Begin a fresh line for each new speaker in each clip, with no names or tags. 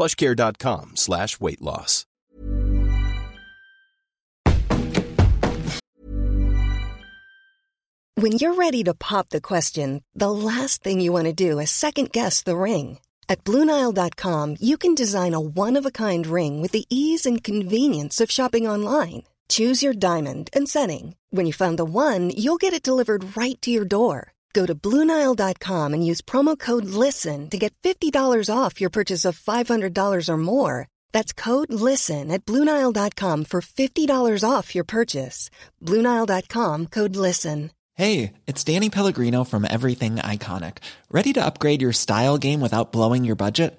plushcare.com slash weight loss.
When you're ready to pop the question, the last thing you want to do is second guess the ring. At Bluenile.com, you can design a one-of-a-kind ring with the ease and convenience of shopping online. Choose your diamond and setting. When you find the one, you'll get it delivered right to your door. Go to Bluenile.com and use promo code LISTEN to get $50 off your purchase of $500 or more. That's code LISTEN at Bluenile.com for $50 off your purchase. Bluenile.com code LISTEN.
Hey, it's Danny Pellegrino from Everything Iconic. Ready to upgrade your style game without blowing your budget?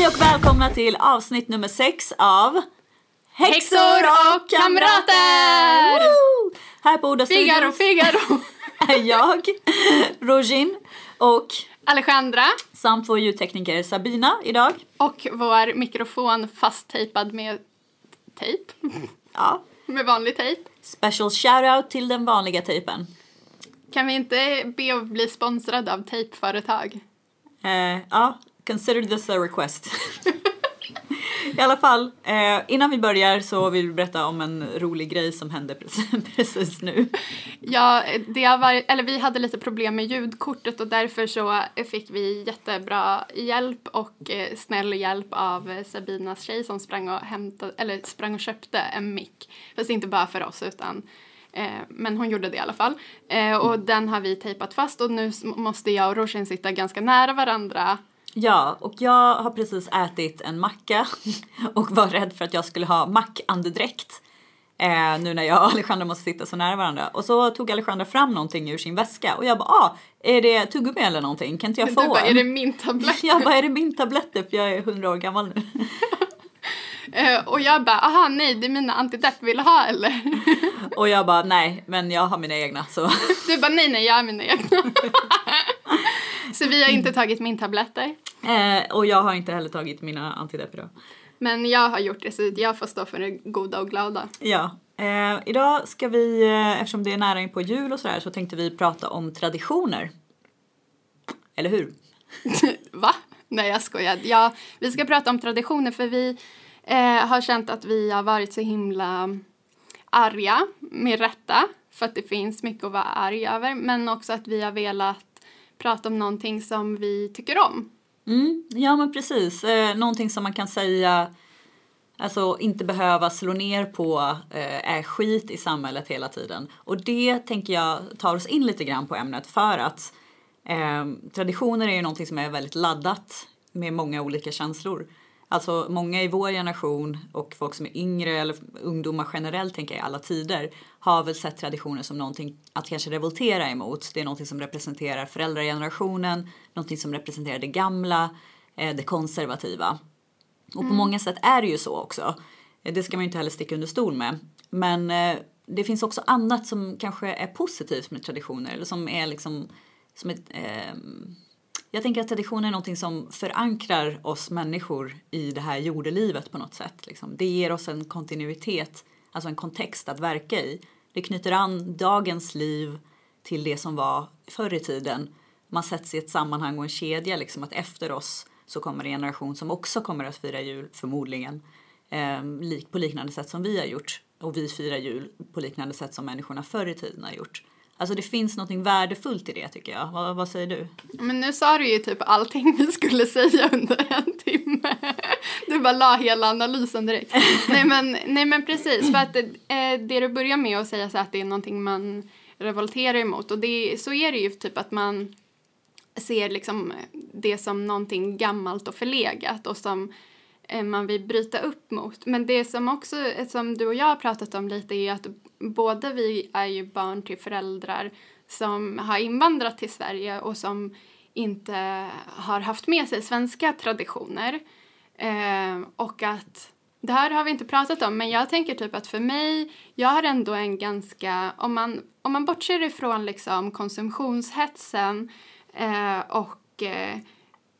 Hej och välkomna till avsnitt nummer sex av
Häxor och kamrater!
Woo! Här på Oda
Figaro, Figaro!
är jag, Rojin och
Alejandra
samt vår ljudtekniker Sabina idag.
och vår mikrofon fasttejpad med tejp.
Ja.
Med vanlig tejp.
Special shoutout till den vanliga tejpen.
Kan vi inte be att bli sponsrade av tejpföretag?
Eh, ja, consider this a request. I alla fall, eh, innan vi börjar så vill vi berätta om en rolig grej som hände precis, precis nu.
Ja, det har varit, eller vi hade lite problem med ljudkortet och därför så fick vi jättebra hjälp och eh, snäll hjälp av Sabinas tjej som sprang och, hämtade, eller sprang och köpte en mick. Fast inte bara för oss utan eh, men hon gjorde det i alla fall. och och den har vi tejpat fast och nu måste jag och Roshin sitta ganska nära varandra
Ja, och jag har precis ätit en macka och var rädd för att jag skulle ha mackandedräkt. Eh, nu när jag och Alejandra måste sitta så nära varandra. Och så tog Alejandra fram någonting ur sin väska och jag bara ah, är det tuggummi eller någonting? Kan inte jag
Du
få
bara,
en?
är det min tablett?
Jag bara, är det min tabletter? För jag är hundra år gammal nu.
Eh, och jag bara, aha nej det är mina antidepp, vill du ha eller?
Och jag bara, nej, men jag har mina egna så.
Du bara, nej nej jag har mina egna. Så vi har inte tagit min tabletter.
Eh, och jag har inte heller tagit mina antidepp idag.
Men jag har gjort det så jag får stå för det goda och glada.
Ja. Eh, idag ska vi, eh, eftersom det är nära in på jul och sådär, så tänkte vi prata om traditioner. Eller hur?
Va? Nej jag skojar. Ja, vi ska prata om traditioner för vi eh, har känt att vi har varit så himla arga, med rätta, för att det finns mycket att vara arg över, men också att vi har velat prata om någonting som vi tycker om.
Mm, ja men precis, eh, någonting som man kan säga Alltså inte behöva slå ner på eh, är skit i samhället hela tiden. Och det tänker jag tar oss in lite grann på ämnet för att eh, traditioner är ju någonting som är väldigt laddat med många olika känslor. Alltså många i vår generation och folk som är yngre eller ungdomar generellt tänker jag i alla tider har väl sett traditioner som någonting att kanske revoltera emot. Det är någonting som representerar föräldragenerationen, någonting som representerar det gamla, eh, det konservativa. Och på många sätt är det ju så också. Eh, Det ska man ju inte heller sticka under stol med. Men eh, det finns också annat som kanske är positivt med traditioner eller som är liksom som ett, ehm, jag tänker att tradition är någonting som förankrar oss människor i det här jordelivet på något sätt. Liksom. Det ger oss en kontinuitet, alltså en kontext att verka i. Det knyter an dagens liv till det som var förr i tiden. Man sätts i ett sammanhang och en kedja, liksom att efter oss så kommer en generation som också kommer att fira jul, förmodligen, eh, lik, på liknande sätt som vi har gjort. Och vi firar jul på liknande sätt som människorna förr i tiden har gjort. Alltså det finns något värdefullt i det tycker jag. Vad, vad säger du?
Men nu sa du ju typ allting vi skulle säga under en timme. Du bara la hela analysen direkt. nej, men, nej men precis, för att eh, det du börjar med att säga så att det är någonting man revolterar emot och det, så är det ju typ att man ser liksom det som någonting gammalt och förlegat och som eh, Eh, man vill bryta upp mot. Men det som också, eh, som du och jag har pratat om lite är att båda vi är ju barn till föräldrar som har invandrat till Sverige och som inte har haft med sig svenska traditioner. Eh, och att det här har vi inte pratat om, men jag tänker typ att för mig, jag har ändå en ganska, om man, om man bortser ifrån liksom konsumtionshetsen eh, och eh,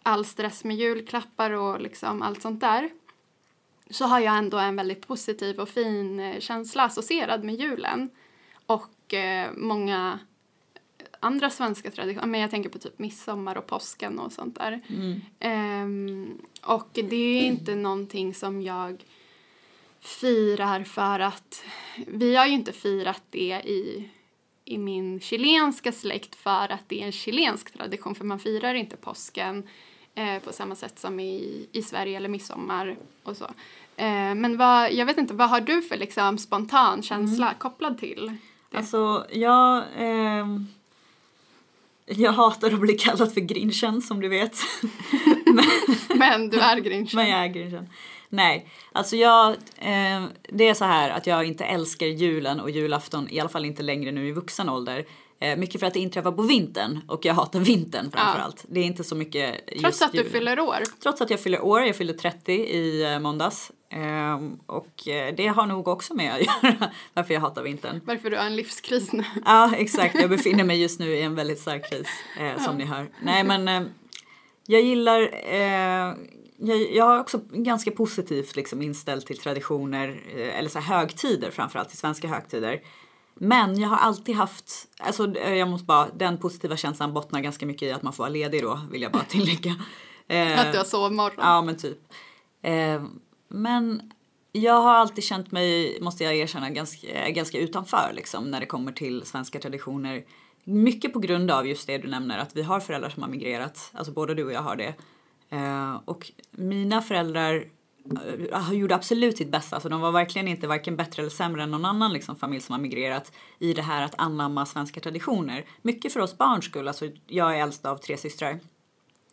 all stress med julklappar och liksom allt sånt där så har jag ändå en väldigt positiv och fin eh, känsla associerad med julen och eh, många andra svenska traditioner. Men jag tänker på typ midsommar och påsken och sånt där. Ehm, och det är inte någonting som jag firar för att vi har ju inte firat det i, i min chilenska släkt för att det är en chilensk tradition för man firar inte påsken eh, på samma sätt som i, i Sverige eller midsommar och så. Eh, men vad, jag vet inte, vad har du för liksom spontan känsla kopplad till det?
Alltså jag, ehm, jag hatar att bli kallad för grinchen som du vet.
Men du är grinchen.
Men jag är grinchen. Nej, alltså jag, eh, det är så här att jag inte älskar julen och julafton, i alla fall inte längre nu i vuxen ålder. Eh, mycket för att det inträffar på vintern och jag hatar vintern framförallt. Det är inte så mycket just
Trots att du fyller år.
Trots att jag fyller år, jag fyller 30 i eh, måndags. Ehm, och eh, det har nog också med att göra varför jag hatar vintern.
Varför du har en livskris nu.
Ja, exakt. Jag befinner mig just nu i en väldigt stark kris, som ni hör. Nej, men jag gillar... Jag, jag har också ganska positivt liksom, inställd till traditioner, eller så högtider framförallt, till svenska högtider. Men jag har alltid haft, alltså eh, jag måste bara, den positiva känslan bottnar ganska mycket i att man får vara ledig då, vill jag bara tillägga. Eh,
Att du har sovmorgon.
Ja, men typ. Eh, men jag har alltid känt mig, måste jag erkänna, ganska, ganska utanför liksom när det kommer till svenska traditioner. Mycket på grund av just det du nämner, att vi har föräldrar som har migrerat. Alltså både du och jag har det. Eh, och mina föräldrar Eh, gjorde absolut sitt bästa. Alltså de var verkligen inte varken bättre eller sämre än någon annan liksom, familj som har migrerat i det här att anamma svenska traditioner. Mycket för oss barns skull. Alltså, jag är äldst av tre systrar.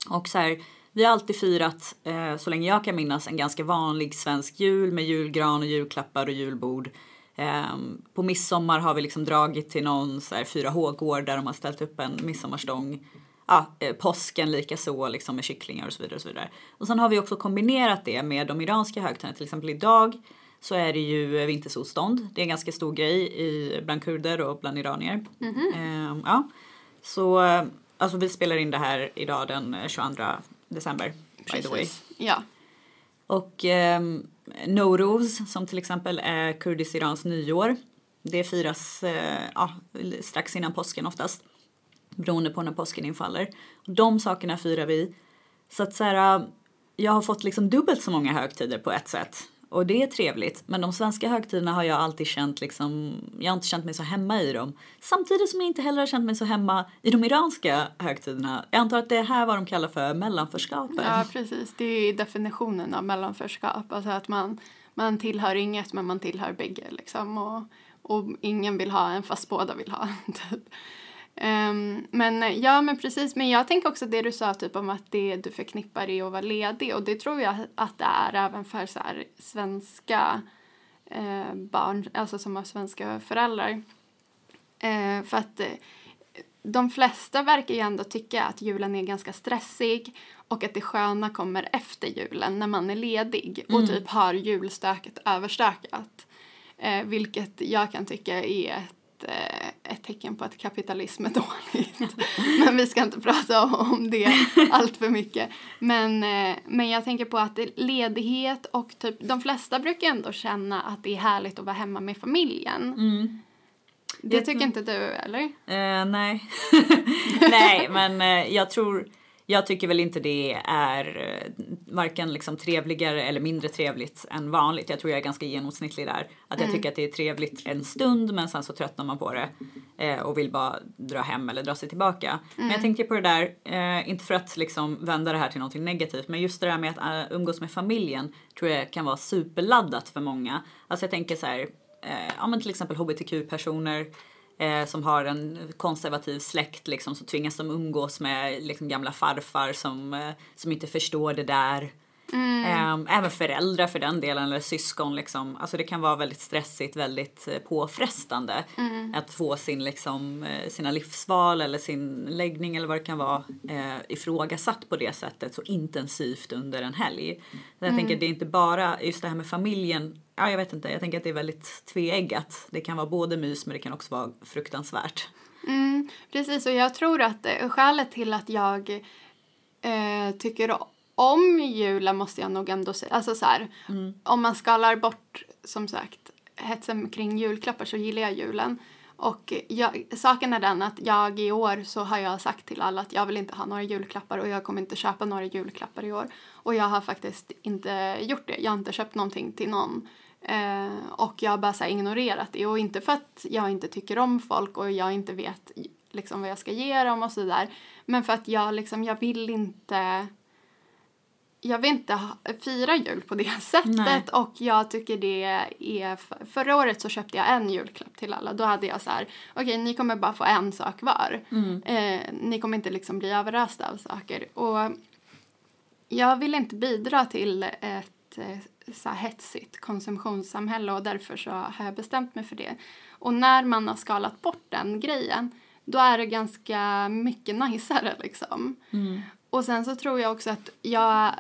Och så här, vi har alltid firat, eh, så länge jag kan minnas, en ganska vanlig svensk jul med julgran och julklappar och julbord. Eh, på midsommar har vi liksom dragit till någon 4H-gård där de har ställt upp en midsommarstång ja, eh, påsken lika så liksom med kycklingar och så vidare och så vidare. Och sen har vi också kombinerat det med de iranska högtiderna. Till exempel idag så är det ju vintersolstånd. Det är en ganska stor grej i, bland kurder och bland iranier. Ehm, ja. Så eh, alltså vi spelar in det här idag den 22 december. By the way.
Precis. Ja.
Och eh, Nowruz som till exempel är Kurdistans nyår. Det firas eh, ja, strax innan påsken oftast. Beroende på när påsken infaller. De sakerna firar vi. Så att så här, äh, jag har fått liksom dubbelt så många högtider på ett sätt. Och det är trevligt. Men de svenska högtiderna har jag alltid känt liksom, jag har inte känt mig så hemma i dem. Samtidigt som jag inte heller har känt mig så hemma i de iranska högtiderna. Jag antar att det här är vad de kallar för mellanförskapet.
ja, precis. Det är definitionen av mellanförskap. Alltså att man, man tillhör inget men man tillhör bägge liksom. Och, och ingen vill ha en fast båda vill ha. Typ. Ehm, men ja, men precis. Men jag tänker också det du sa typ om att det du förknippar är att vara ledig och det tror jag att det är även för så här, svenska eh, barn, alltså som har svenska föräldrar. Eh, för att eh, de flesta verkar ju ändå tycka att julen är ganska stressig och att det sköna kommer efter julen när man är ledig och typ har julstöket överstökat. Eh, vilket jag kan tycka är ett, eh, ett tecken på att kapitalism är dåligt. men vi ska inte prata om det allt för mycket. Men, eh, men jag tänker på att det- ledighet och typ, de flesta brukar ändå känna att det är härligt att vara hemma med familjen. Det
Jag
tycker inte du, eller?
Eh, nej. nej, men eh, jag tror, jag tycker väl inte det är eh, varken liksom trevligare eller mindre trevligt än vanligt. Jag tror jag är ganska genomsnittlig där. Att jag tycker att det är trevligt en stund men sen så tröttnar man på det eh, och vill bara dra hem eller dra sig tillbaka. Men jag tänker på det där, eh, inte för att liksom vända det här till någonting negativt, men just det där med att uh, umgås med familjen tror jag kan vara superladdat för många. Alltså jag tänker så här, eh, ja men till exempel hbtq-personer eh, som har en konservativ släkt liksom, så tvingas de umgås med liksom, gamla farfar som, eh, som inte förstår det där. Eh, även föräldrar för den delen, eller syskon. Liksom. Alltså det kan vara väldigt stressigt, väldigt eh, påfrestande att få sin, liksom, eh, sina livsval eller sin läggning eller vad det kan vara eh, ifrågasatt på det sättet så intensivt under en helg. Så jag tänker det är inte bara just det här med familjen. Ja, jag vet inte, jag tänker att det är väldigt tveeggat. Det kan vara både mys men det kan också vara fruktansvärt.
Mm, precis, och jag tror att skälet till att jag eh, tycker om julen måste jag nog ändå säga, alltså så här, om man skalar bort som sagt hetsen kring julklappar så gillar jag julen. Och jag, saken är den att jag i år så har jag sagt till alla att jag vill inte ha några julklappar och jag kommer inte köpa några julklappar i år. Och jag har faktiskt inte gjort det. Jag har inte köpt någonting till någon. Eh, och jag har bara så ignorerat det. Och inte för att jag inte tycker om folk och jag inte vet liksom vad jag ska ge dem och sådär. Men för att jag liksom, jag vill inte jag vill inte ha, fira jul på det sättet
Nej.
och jag tycker det är... Förra året så köpte jag en julklapp till alla. Då hade jag så här, okej ni kommer bara få en sak var. Eh, ni kommer inte liksom bli överösta av saker. Och jag vill inte bidra till ett eh, så här hetsigt konsumtionssamhälle och därför så har jag bestämt mig för det. Och när man har skalat bort den grejen då är det ganska mycket najsare liksom. Och sen så tror jag också att jag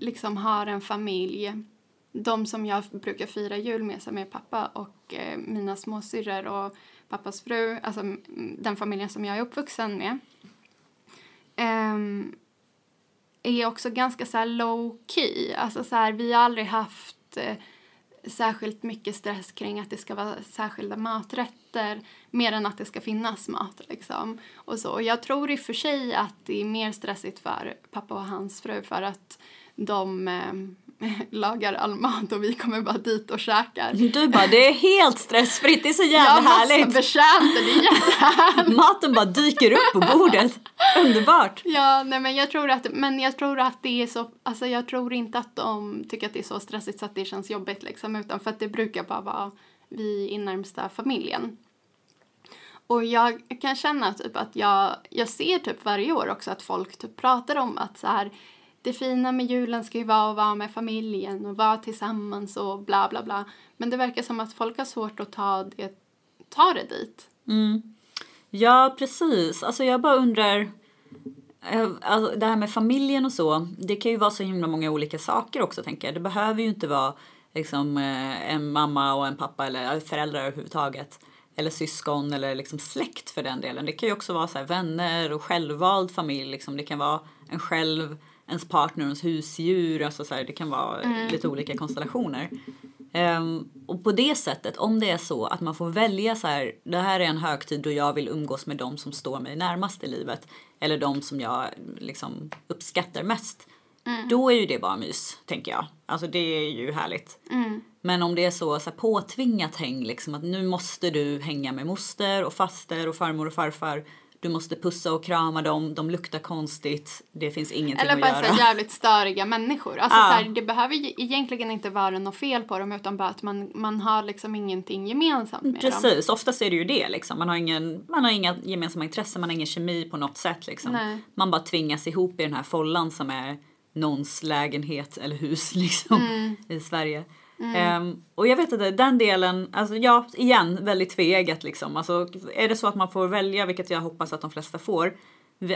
liksom har en familj de som jag brukar fira jul med som är pappa och eh, mina småsyrror och pappas fru, alltså den familjen som jag är uppvuxen med. Ehm, är också ganska så här low key. Alltså så här, vi har aldrig haft eh, särskilt mycket stress kring att det ska vara särskilda maträtter mer än att det ska finnas mat liksom. Och så. Och jag tror i och för sig att det är mer stressigt för pappa och hans fru för att de eh, lagar all mat och vi kommer bara dit och käkar.
Du bara, det är helt stressfritt, det är så
Jag
jävla härligt.
betjänter, det är jättehärligt.
Maten bara dyker upp på bordet. Underbart.
Ja, nej men jag tror att, men jag tror att det är så, alltså jag tror inte att de tycker att det är så stressigt så att det känns jobbigt liksom, utan för att det brukar bara vara vi i närmsta familjen. Och jag kan känna typ att jag, jag ser typ varje år också att folk typ pratar om att så här, det fina med julen ska ju vara att vara med familjen och vara tillsammans och bla bla bla. Men det verkar som att folk har svårt att ta det, ta det dit. Mm.
Ja, precis. Alltså jag bara undrar, alltså, det här med familjen och så, det kan ju vara så himla många olika saker också tänker jag. Det behöver ju inte vara liksom eh, en mamma och en pappa eller föräldrar överhuvudtaget. Eller syskon eller liksom släkt för den delen. Det kan ju också vara så vänner och självvald familj. Liksom. Det kan vara en själv, ens partner, ens husdjur. Alltså så här, det kan vara lite olika konstellationer. Ehm, och på det sättet, om det är så att man får välja så här, det här är en högtid då jag vill umgås med de som står mig närmast i livet. Eller de som jag liksom uppskattar mest. Då är ju det bara mys, tänker jag. Alltså det är ju härligt. Men om det är så, så här, påtvingat häng, liksom att nu måste du hänga med moster och faster och farmor och farfar. Du måste pussa och krama dem, de luktar konstigt, det finns ingenting
Eller
att
bara
göra.
så här jävligt störiga människor. Alltså,
Ja.
så här, det behöver ju egentligen inte vara något fel på dem utan bara att man, man har liksom ingenting gemensamt med dem.
Precis, oftast är det ju det liksom. Man har, ingen, man har inga gemensamma intressen, man har ingen kemi på något sätt liksom.
Nej.
Man bara tvingas ihop i den här follan som är någons lägenhet eller hus liksom
Mm.
i Sverige. Ehm, och jag vet inte, den delen, alltså ja, igen, väldigt tveeggat liksom. Alltså är det så att man får välja, vilket jag hoppas att de flesta får,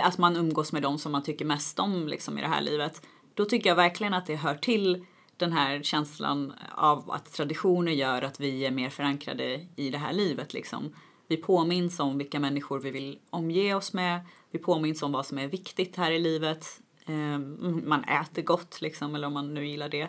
att man umgås med dem som man tycker mest om liksom i det här livet. Då tycker jag verkligen att det hör till den här känslan av att traditioner gör att vi är mer förankrade i det här livet liksom. Vi påminns om vilka människor vi vill omge oss med. Vi påminns om vad som är viktigt här i livet. Ehm, man äter gott liksom, eller om man nu gillar det.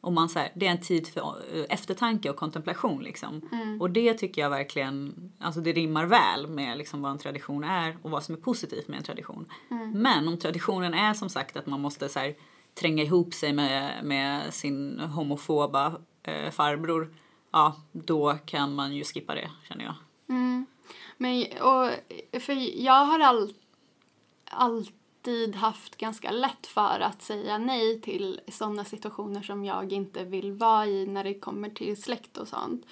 Och man så här, det är en tid för eh, eftertanke och kontemplation liksom. Och det tycker jag verkligen, alltså det rimmar väl med liksom vad en tradition är och vad som är positivt med en tradition. Men om traditionen är som sagt att man måste så här, tränga ihop sig med, med sin homofoba eh, farbror, ja då kan man ju skippa det känner jag.
Men, och, för jag har all, alltid haft ganska lätt för att säga nej till sådana situationer som jag inte vill vara i när det kommer till släkt och sånt.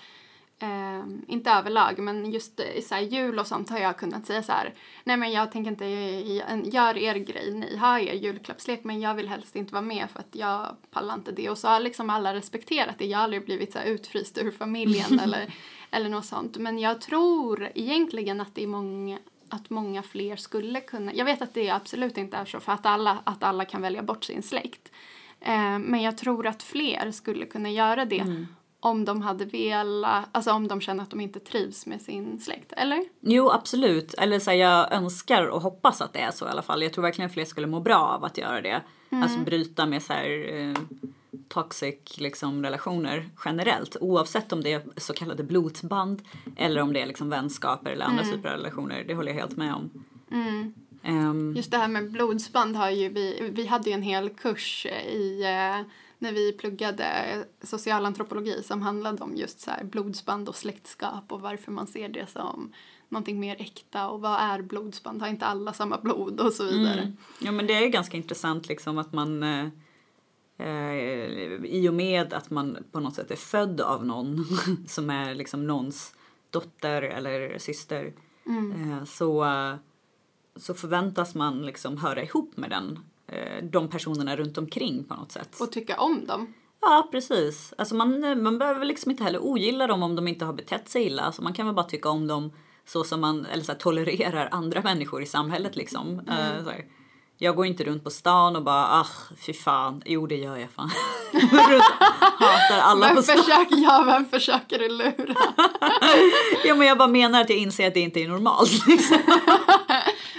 Ehm, inte överlag, men just i så här, jul och sånt har jag kunnat säga så här. Nej, men jag tänker inte eh, gör er grej, ni har er julklappslek, men jag vill helst inte vara med för att jag pallar inte det. Och så har liksom alla respekterat det. Jag har aldrig blivit så här utfryst ur familjen eller, eller något sånt. Men jag tror egentligen att det är många att många fler skulle kunna, jag vet att det absolut inte är så för att alla, att alla kan välja bort sin släkt. Eh, men jag tror att fler skulle kunna göra det om de hade velat, alltså om de känner att de inte trivs med sin släkt, eller?
Jo, absolut. Eller så här, jag önskar och hoppas att det är så i alla fall. Jag tror verkligen fler skulle må bra av att göra det. Alltså bryta med så här eh, toxic liksom, relationer generellt. Oavsett om det är så kallade blodsband eller om det är liksom vänskaper eller andra typer av relationer. Det håller jag helt med om. Ehm,
Just det här med blodsband har ju vi, vi hade ju en hel kurs i eh, när vi pluggade socialantropologi som handlade om just så blodsband och släktskap och varför man ser det som någonting mer äkta och vad är blodsband, har inte alla samma blod och så vidare.
Ja men det är ju ganska intressant liksom att man eh, i och med att man på något sätt är född av någon som är liksom någons dotter eller syster eh, så, så förväntas man liksom höra ihop med den, eh, de personerna runt omkring på något sätt.
Och tycka om dem.
Ja, precis. Alltså man, man behöver liksom inte heller ogilla dem om de inte har betett sig illa. Alltså man kan väl bara tycka om dem så som man eller så här, tolererar andra människor i samhället liksom. Eh, så här. Jag går inte runt på stan och bara ah, fy fan. Jo, det gör jag fan. Hatar alla
Vem
på stan.
försöker, ja, vem försöker du lura?
Ja, men jag bara menar att jag inser att det inte är normalt. Liksom.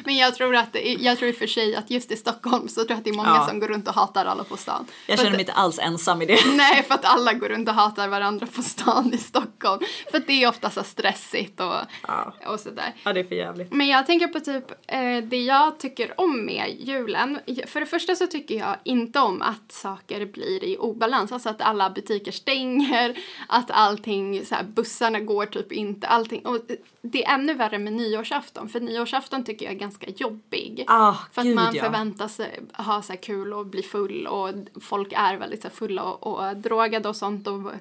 Men jag tror, att, jag tror i och för sig att just i Stockholm så tror jag att det är många
Ja.
som går runt och hatar alla på stan.
Jag
För
känner
att-
mig inte alls ensam i det.
Nej, för att alla går runt och hatar varandra på stan i Stockholm. För att det är ofta så stressigt och,
Ja.
och sådär.
Ja, det är för jävligt.
Men jag tänker på typ eh, det jag tycker om med julen. För det första så tycker jag inte om att saker blir i obalans. Alltså att alla butiker stänger, att allting, så här, bussarna går typ inte, allting. Och det är ännu värre med nyårsafton. För nyårsafton tycker jag är ganska jobbig.
Ah,
för att man
ja.
förväntar sig ha så kul och bli full och folk är väldigt så fulla och, och drogade och sånt. Och,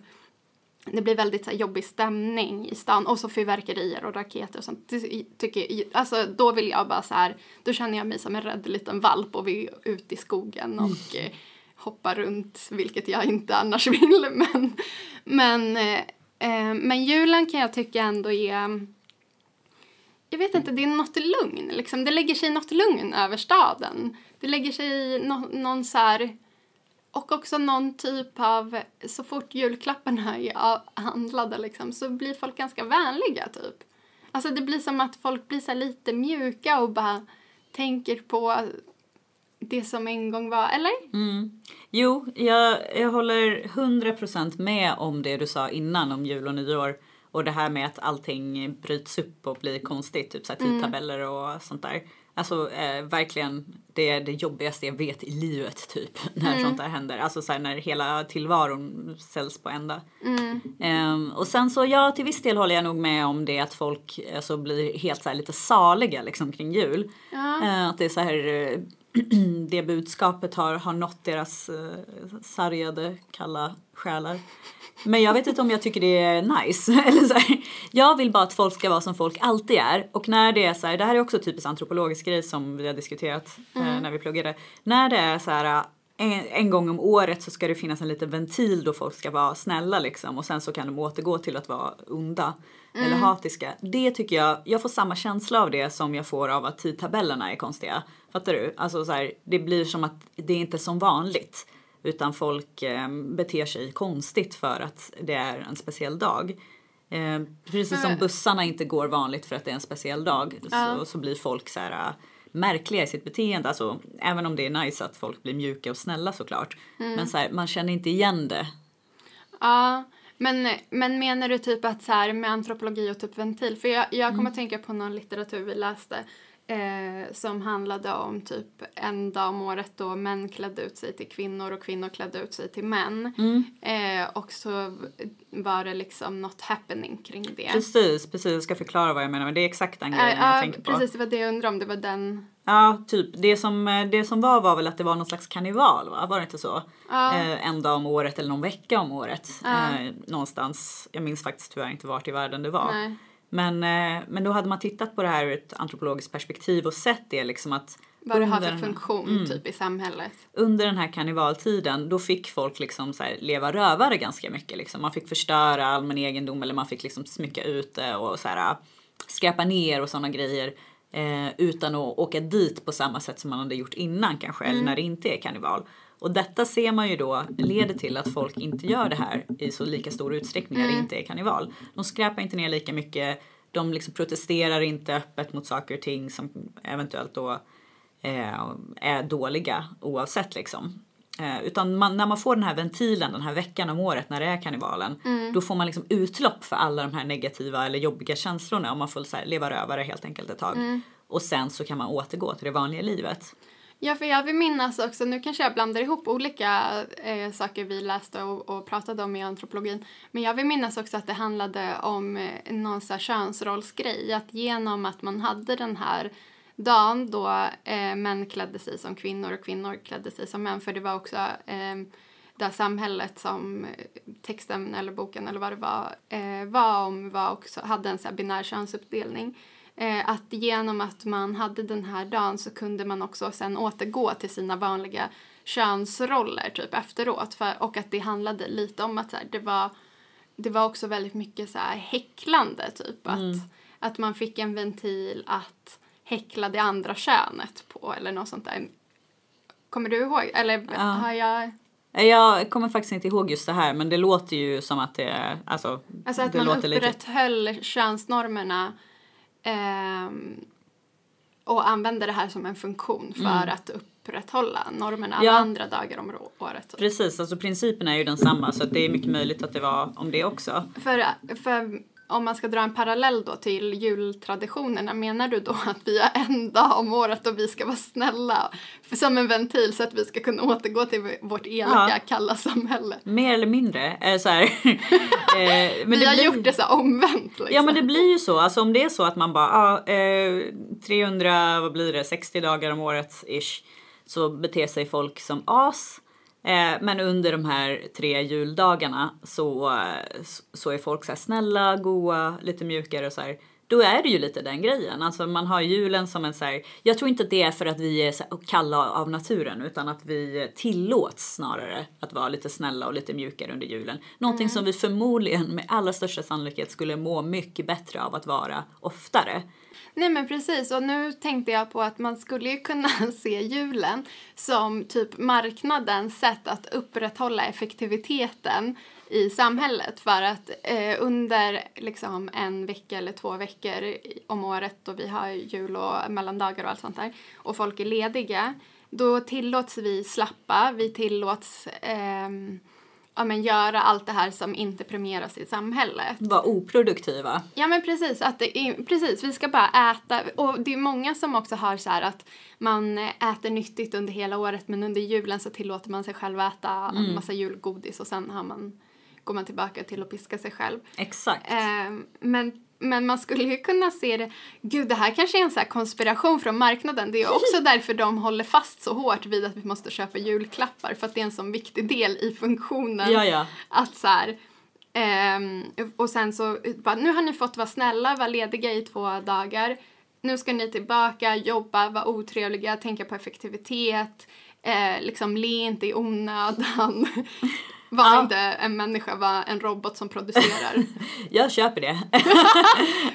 det blir väldigt så här, jobbig stämning i stan och så fyrverkerier och raketer och sånt. Tycker, alltså, då vill jag bara så här, då känner jag mig som en rädd liten valp och vi är ute i skogen och eh, hoppar runt, vilket jag inte annars vill. Men, men, eh, eh, men julen kan jag tycka ändå är jag vet inte, det är något lugn. Liksom. Det lägger sig något lugn över staden. Det lägger sig no, någon så här... Och också någon typ av... Så fort julklapparna är handlade liksom, så blir folk ganska vänliga, typ. Alltså det blir som att folk blir så lite mjuka och bara tänker på det som en gång var, eller?
Mm. Jo, jag, jag håller 100% med om det du sa innan om jul och nyår. Och det här med att allting bryts upp och blir konstigt, typ så här mm. tidtabeller och sånt där. Alltså eh, verkligen, det är det jobbigaste jag vet i livet typ. När mm. sånt där händer. Alltså så här, när hela tillvaron säljs på ända. Mm. Um, och sen så ja, till viss del håller jag nog med om det att folk alltså, blir helt så här, lite saliga liksom kring jul. Ja. Uh, att det är så här uh, det budskapet har, har nått deras uh, sargade, kalla själar. Men jag vet inte om jag tycker det är nice. Eller så här, jag vill bara att folk ska vara som folk alltid är. Och när det är så här, det här är också typiskt antropologisk grej som vi har diskuterat eh, mm. eh, när vi pluggade. När det är så här en, en, gång om året så ska det finnas en liten ventil då folk ska vara snälla liksom och sen så kan de återgå till att vara onda mm. eller hatiska. Det tycker jag, jag får samma känsla av det som jag får av att tidtabellerna är konstiga. Fattar du? Alltså så här, det blir som att det är inte som vanligt. Utan folk eh, beter sig konstigt för att det är en speciell dag. Eh, precis som bussarna inte går vanligt för att det är en speciell dag ja. så, så blir folk så här äh, märkliga i sitt beteende. Alltså, även om det är nice att folk blir mjuka och snälla såklart. Mm. Men så här, man känner inte igen det.
Ja, men, men menar du typ att så här med antropologi och typ ventil? För jag, jag kommer mm. att tänka på någon litteratur vi läste Eh, som handlade om typ en dag om året då män klädde ut sig till kvinnor och kvinnor klädde ut sig till män. Mm. Eh, och så var det liksom något happening kring det.
Precis, precis. Jag ska förklara vad jag menar men det är exakt den grejen äh, jag tänker
på. Precis, det var det jag undrade om det var den.
Ja, typ. Det som, eh, det som var var väl att det var någon slags karneval va? Var det inte så? Ja. Eh, en dag om året eller någon vecka om året. Ja. Eh, någonstans. Jag minns faktiskt tyvärr inte vart i världen det var. Nej. Men, eh, men då hade man tittat på det här ur ett antropologiskt perspektiv och sett det liksom att
vad det har för funktion mm, typ i samhället.
Under den här karnevaltiden då fick folk liksom så här, leva rövare ganska mycket. Liksom. Man fick förstöra allmän egendom eller man fick liksom smycka ut det och så här, skräpa ner och sådana grejer. Eh, utan att åka dit på samma sätt som man hade gjort innan kanske, mm. eller när det inte är karneval. Och detta ser man ju då leder till att folk inte gör det här i så lika stor utsträckning när det mm. inte är karneval. De skräpar inte ner lika mycket, de liksom protesterar inte öppet mot saker och ting som eventuellt då eh, är dåliga oavsett liksom. Eh, utan man, när man får den här ventilen den här veckan om året när det är karnevalen mm. då får man liksom utlopp för alla de här negativa eller jobbiga känslorna och man får så leva rövare helt enkelt ett tag. Mm. Och sen så kan man återgå till det vanliga livet.
Ja, för jag vill minnas också, nu kanske jag blandar ihop olika eh, saker vi läste och, och, pratade om i antropologin, men jag vill minnas också att det handlade om eh, någon så här könsrollsgrej, att genom att man hade den här dagen då eh, män klädde sig som kvinnor och kvinnor klädde sig som män, för det var också eh, det samhället som eh, texten eller boken eller vad det var eh, var om var också, hade en så här binär könsuppdelning. Eh, att genom att man hade den här dagen så kunde man också sen återgå till sina vanliga könsroller typ efteråt. För, och att det handlade lite om att så här, det, var, det var också väldigt mycket så här häcklande typ. Mm. Att, att man fick en ventil att häckla det andra könet på eller något sånt där. Kommer du ihåg? Eller ja. har jag...
Jag kommer faktiskt inte ihåg just det här men det låter ju som att det är, alltså,
alltså att
det
man upprätthöll lite... könsnormerna Um, och använder det här som en funktion för mm. att upprätthålla normerna alla ja. andra dagar om året.
Precis, alltså principen är ju densamma så det är mycket möjligt att det var om det också.
För, för om man ska dra en parallell då till jultraditionerna, menar du då att vi har en dag om året och vi ska vara snälla för som en ventil så att vi ska kunna återgå till vårt elaka, ja. kalla samhälle?
Mer eller mindre. Eh, så här.
eh, men vi har blir... gjort det så omvänt. Liksom.
Ja men det blir ju så, alltså om det är så att man bara, ah, eh, 300, vad blir det, 60 dagar om året ish, så beter sig folk som as men under de här tre juldagarna så, så är folk så snälla, goa, lite mjukare och så här. då är det ju lite den grejen. Alltså man har julen som en så här, jag tror inte att det är för att vi är så kalla av naturen utan att vi tillåts snarare att vara lite snälla och lite mjukare under julen. Någonting som vi förmodligen med allra största sannolikhet skulle må mycket bättre av att vara oftare.
Nej men precis. Och nu tänkte jag på att man skulle ju kunna se julen som typ marknadens sätt att upprätthålla effektiviteten i samhället. För att eh, under liksom en vecka eller två veckor om året då vi har jul och mellandagar och allt sånt där och folk är lediga då tillåts vi slappa, vi tillåts eh, ja, men göra allt det här som inte premieras i samhället.
Var oproduktiva.
Ja men precis, att det är, precis, vi ska bara äta och det är många som också har så här att man äter nyttigt under hela året men under julen så tillåter man sig själv att äta mm. en massa julgodis och sen har man, går man tillbaka till att piska sig själv.
Exakt.
Eh, men men man skulle ju kunna se det, gud det här kanske är en så konspiration från marknaden. Det är också därför de håller fast så hårt vid att vi måste köpa julklappar för att det är en sån viktig del i funktionen.
Ja, ja.
Att så här, um, och sen så, bara, nu har ni fått vara snälla, vara lediga i två dagar. Nu ska ni tillbaka, jobba, vara otrevliga, tänka på effektivitet, eh, liksom le inte i onödan. Var ja. inte en människa, var en robot som producerar.
jag köper det.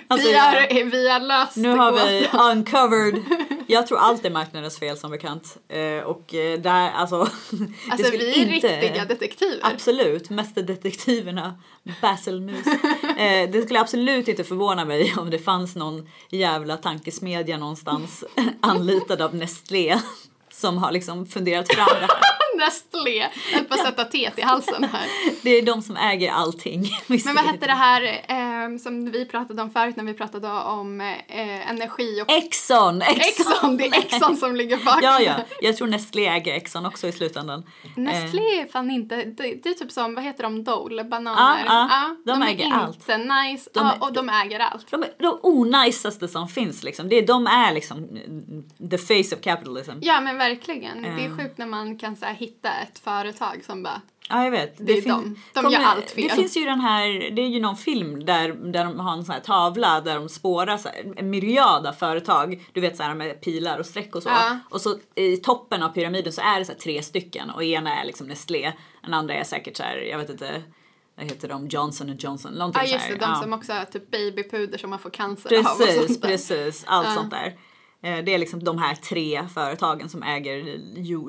alltså, vi, har, vi har löst
Nu har vi uncovered. Jag tror allt är marknadens fel som bekant. Eh, och eh, där, alltså.
alltså vi är inte, riktiga detektiver.
Absolut, mästerdetektiverna. Basilmus. eh, det skulle absolut inte förvåna mig om det fanns någon jävla tankesmedja någonstans anlitad av Nestlé som har liksom funderat fram det här.
Nestlé. Jag på att sätta T i halsen här.
Det är de som äger allting.
Men vad hette det här eh, som vi pratade om förut när vi pratade om eh, energi och...
Exxon!
Exxon! Exxon, det är Exxon som ligger bakom.
ja, ja. Jag tror Nestlé äger Exxon också i slutändan.
Nestlé är fan inte, det, det, är typ som, vad heter de, Dole, bananer.
Ah, ah, ah, de, de äger allt.
De är inte nice, de, ah, och de äger allt.
De är de onajsaste som finns liksom. Det, de är liksom the face of capitalism.
Ja men verkligen. Mm. Det är sjukt när man kan så här, hitta ett företag som bara
Ja, jag vet.
Det, det är de. De kommer, gör allt fel.
Det finns ju den här, det är ju någon film där, där de har en sån här tavla där de spårar så här, en myriad av företag. Du vet så här med pilar och streck och så. Ja. Och så i toppen av pyramiden så är det så tre stycken och ena är liksom Nestlé. Den andra är säkert så här, jag vet inte vad heter de, Johnson Johnson, någonting
Ja just
det,
de ja. som också har typ babypuder som man får cancer
precis,
av
där. Precis, allt ja. sånt där. Eh, det är liksom de här tre företagen som äger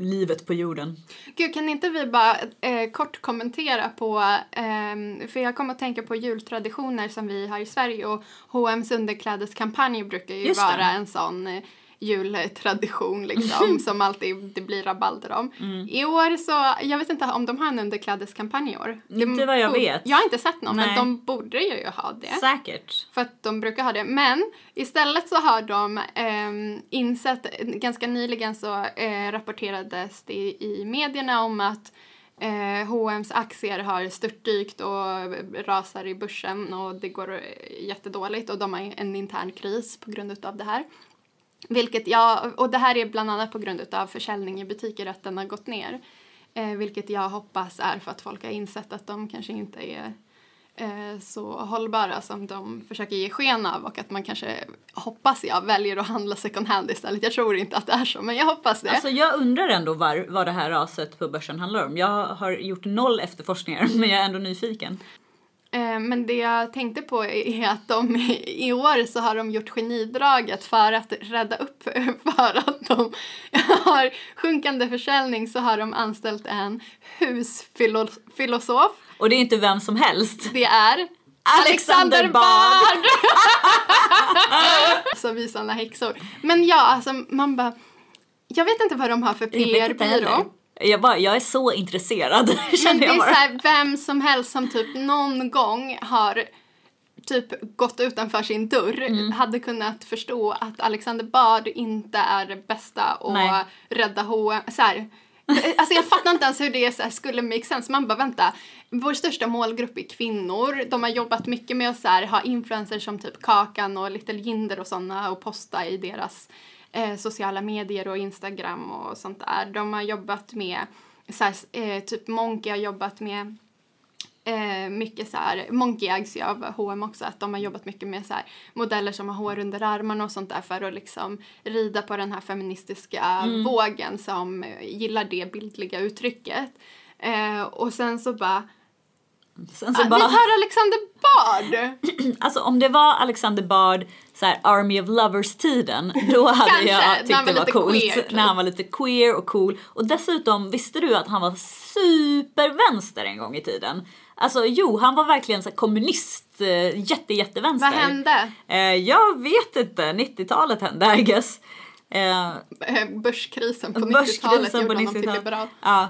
livet på jorden.
Gud, kan inte vi bara eh, kort kommentera på, eh, för jag kommer att tänka på jultraditioner som vi har i Sverige och H&M's underklädeskampanj brukar ju Just vara det. en sån eh, jultradition liksom som alltid det blir rabalder om. Mm. I år så, jag vet inte om de har en underklädeskampanj i år.
Inte vad jag vet.
Jag har inte sett någon Nej. men de borde ju ha det.
Säkert.
För att de brukar ha det. Men istället så har de eh, insett, ganska nyligen så eh, rapporterades det i, i medierna om att Eh, H&M's aktier har störtdykt och rasar i börsen och det går jättedåligt och de har en intern kris på grund av det här. Vilket jag, och det här är bland annat på grund av försäljning i butiker att den har gått ner. Eh, vilket jag hoppas är för att folk har insett att de kanske inte är eh, så hållbara som de försöker ge sken av och att man kanske, hoppas jag, väljer att handla second hand istället. Jag tror inte att det är så, men jag hoppas det.
Alltså jag undrar ändå var, vad det här raset på börsen handlar om. Jag har gjort noll efterforskningar, men jag är ändå nyfiken.
Eh, men det jag tänkte på är att de i år så har de gjort genidraget för att rädda upp för att de har sjunkande försäljning så har de anställt en husfilosof.
Och det är inte vem som helst.
Det är Alexander Bard! som visar häxor. Men ja, alltså man bara jag vet inte vad de har för PR-byrå.
Jag, bara, jag är så intresserad.
Men det är så här, vem som helst som typ någon gång har typ gått utanför sin dörr mm. hade kunnat förstå att Alexander Bard inte är det bästa och Nej. rädda H&M. Så här, Alltså jag fattar inte ens hur det så här, skulle make sense. Man bara vänta, vår största målgrupp är kvinnor. De har jobbat mycket med att så här, ha influencers som typ Kakan och Little Jinder och sådana och posta i deras eh, sociala medier och Instagram och sånt där. De har jobbat med, så här, eh, typ Monkey har jobbat med eh, mycket så här, Monkey ägs ju av H&M också, att de har jobbat mycket med så här, modeller som har hår under armarna och sånt där för att liksom rida på den här feministiska
Mm.
vågen som gillar det bildliga uttrycket. Eh, och sen så bara,
Sen så
ah,
bara,
vi tar Alexander Bard!
alltså om det var Alexander Bard, så här Army of Lovers-tiden, då hade
Kanske,
jag tyckt det
var
coolt.
queer, typ.
När han var lite queer och cool. Och dessutom, visste du att han var supervänster en gång i tiden? Alltså jo, han var verkligen så kommunist, eh, jätte jättevänster.
Vad hände?
Eh, jag vet inte, 90-talet hände I guess. Eh,
Eh, Börskrisen på 90-talet
Börskrisen
gjorde
på
honom till
90-talet.
liberal.
Ja.